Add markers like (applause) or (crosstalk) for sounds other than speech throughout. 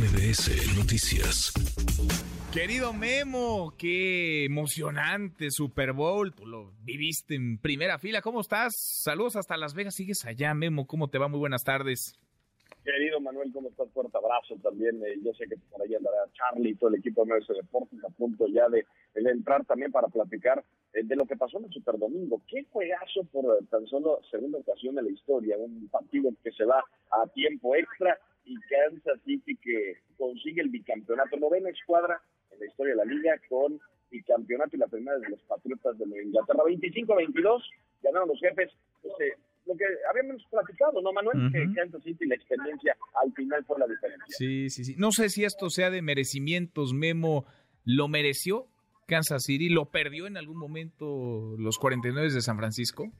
MBS Noticias. Querido Memo, qué emocionante Super Bowl. Tú lo viviste en primera fila. ¿Cómo estás? Saludos hasta Las Vegas. ¿Sigues allá, Memo? ¿Cómo te va? Muy buenas tardes. Querido Manuel, ¿cómo estás? Fuerte abrazo también. Eh, yo sé que por ahí andará Charlie y todo el equipo de MBS Deportes a punto ya de, de entrar también para platicar eh, de lo que pasó en el Super Domingo. Qué juegazo por tan solo segunda ocasión de la historia. Un partido que se va a tiempo extra y Kansas City que consigue el bicampeonato. Novena escuadra en la historia de la liga con bicampeonato y la primera de los Patriotas de Nueva Inglaterra. 25-22 ganaron los jefes. Eh, lo que habíamos platicado, ¿no, Manuel? Ujú. Que Kansas City la experiencia al final fue la diferencia. Sí, sí, sí. No sé si esto sea de merecimientos, Memo. ¿Lo mereció Kansas City? ¿Lo perdió en algún momento los 49 de San Francisco?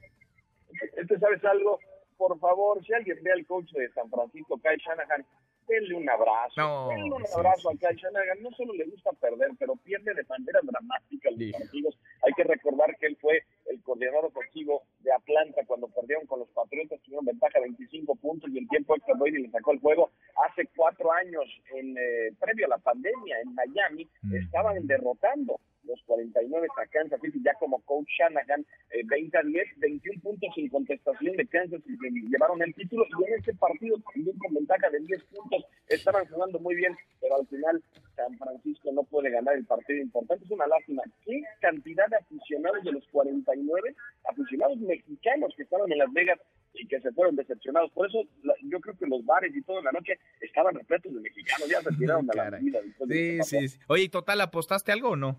Este, ¿sabes algo? Por favor, si alguien ve al coach de San Francisco, Kyle Shanahan, denle un abrazo. No, denle un abrazo sí. a Kyle Shanahan. No solo le gusta perder, pero pierde de manera dramática los Sí. partidos. Hay que recordar que él fue el coordinador ofensivo de Atlanta cuando perdieron con los Patriotas, tuvieron ventaja de 25 puntos y el tiempo extra Brady le sacó el juego. Hace cuatro años, en eh, previo a la pandemia, en Miami, Mm. estaban derrotando los 49 a Kansas City, ya como coach Shanahan, eh, 20 a 10, 21 puntos sin contestación de Kansas y que llevaron el título. Y en ese partido también con ventaja de 10 puntos estaban jugando muy bien, pero al final San Francisco no puede ganar el partido importante. Es una lástima. ¿Qué cantidad de aficionados de los 49, aficionados mexicanos que estaban en Las Vegas y que se fueron decepcionados? Por eso la- yo creo que los bares y todo en la noche estaban repletos de mexicanos. Ya se tiraron a la vida. Sí, pasó. sí, sí. Oye, ¿y total apostaste algo o no?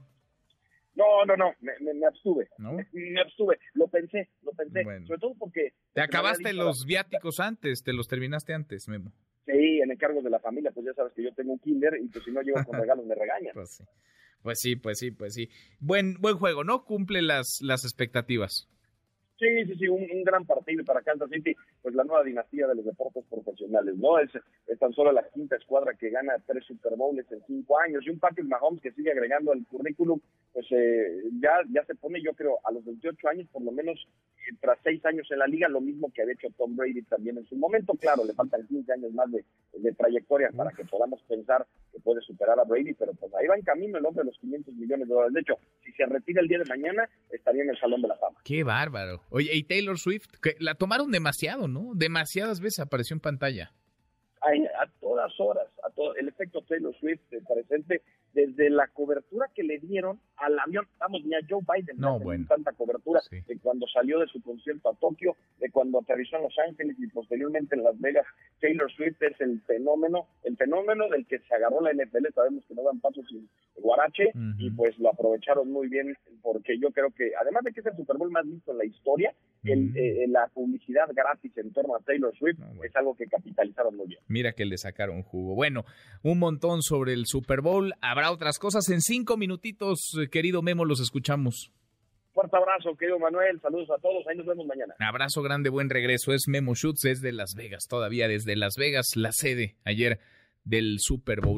No, no, no, me, me- me abstuve. ¿No? (laughs) Me abstuve. Lo pensé, lo pensé. Bueno. Sobre todo porque... Te acabaste los viáticos antes, te los terminaste antes, Memo. Sí, en encargos de la familia, pues ya sabes que yo tengo un kinder y pues si no llego con (laughs) regalos me regañan. Pues sí. Pues sí, pues sí, pues sí. Buen, buen juego, ¿no? Cumple las, las expectativas. Sí, sí, sí, un, un gran partido para Kansas City, pues la nueva dinastía de los deportes profesionales, ¿no? Es, es tan solo la quinta escuadra que gana tres Super Bowls en cinco años y un Patrick Mahomes que sigue agregando al currículum, pues eh, ya, ya se pone, yo creo, a los 28 años, por lo menos eh, tras seis años en la liga, lo mismo que había hecho Tom Brady también en su momento. Claro, le faltan 15 años más de, de trayectoria para que podamos pensar que puede superar a Brady, pero pues ahí va en camino el hombre de los 500 millones de dólares. De hecho, si se retira el día de mañana, estaría en el Salón de la Fama. Qué bárbaro. Oye, y Taylor Swift, que la tomaron demasiado, ¿no? Demasiadas veces apareció en pantalla. a, a todas horas, a todo, el efecto Taylor Swift eh, presente desde la cobertura que le dieron al avión, vamos, ni a Joe Biden No, bueno. tanta cobertura Sí. de cuando salió de su concierto a Tokio, de cuando aterrizó en Los Ángeles y posteriormente en Las Vegas. Taylor Swift es el fenómeno, el fenómeno del que se agarró la NFL, sabemos que no dan pasos sin guarache Ujú. y pues lo aprovecharon muy bien porque yo creo que además de que es el Super Bowl más visto en la historia, el, eh, la publicidad gratis en torno a Taylor Swift No, bueno. es algo que capitalizaron muy bien. Mira que le sacaron jugo. Bueno, un montón sobre el Super Bowl. Habrá otras cosas. En cinco minutitos, eh, querido Memo, los escuchamos. Fuerte abrazo, querido Manuel. Saludos a todos. Ahí nos vemos mañana. Abrazo grande, buen regreso. Es Memo Schutz desde Las Vegas, todavía desde Las Vegas, la sede ayer del Super Bowl.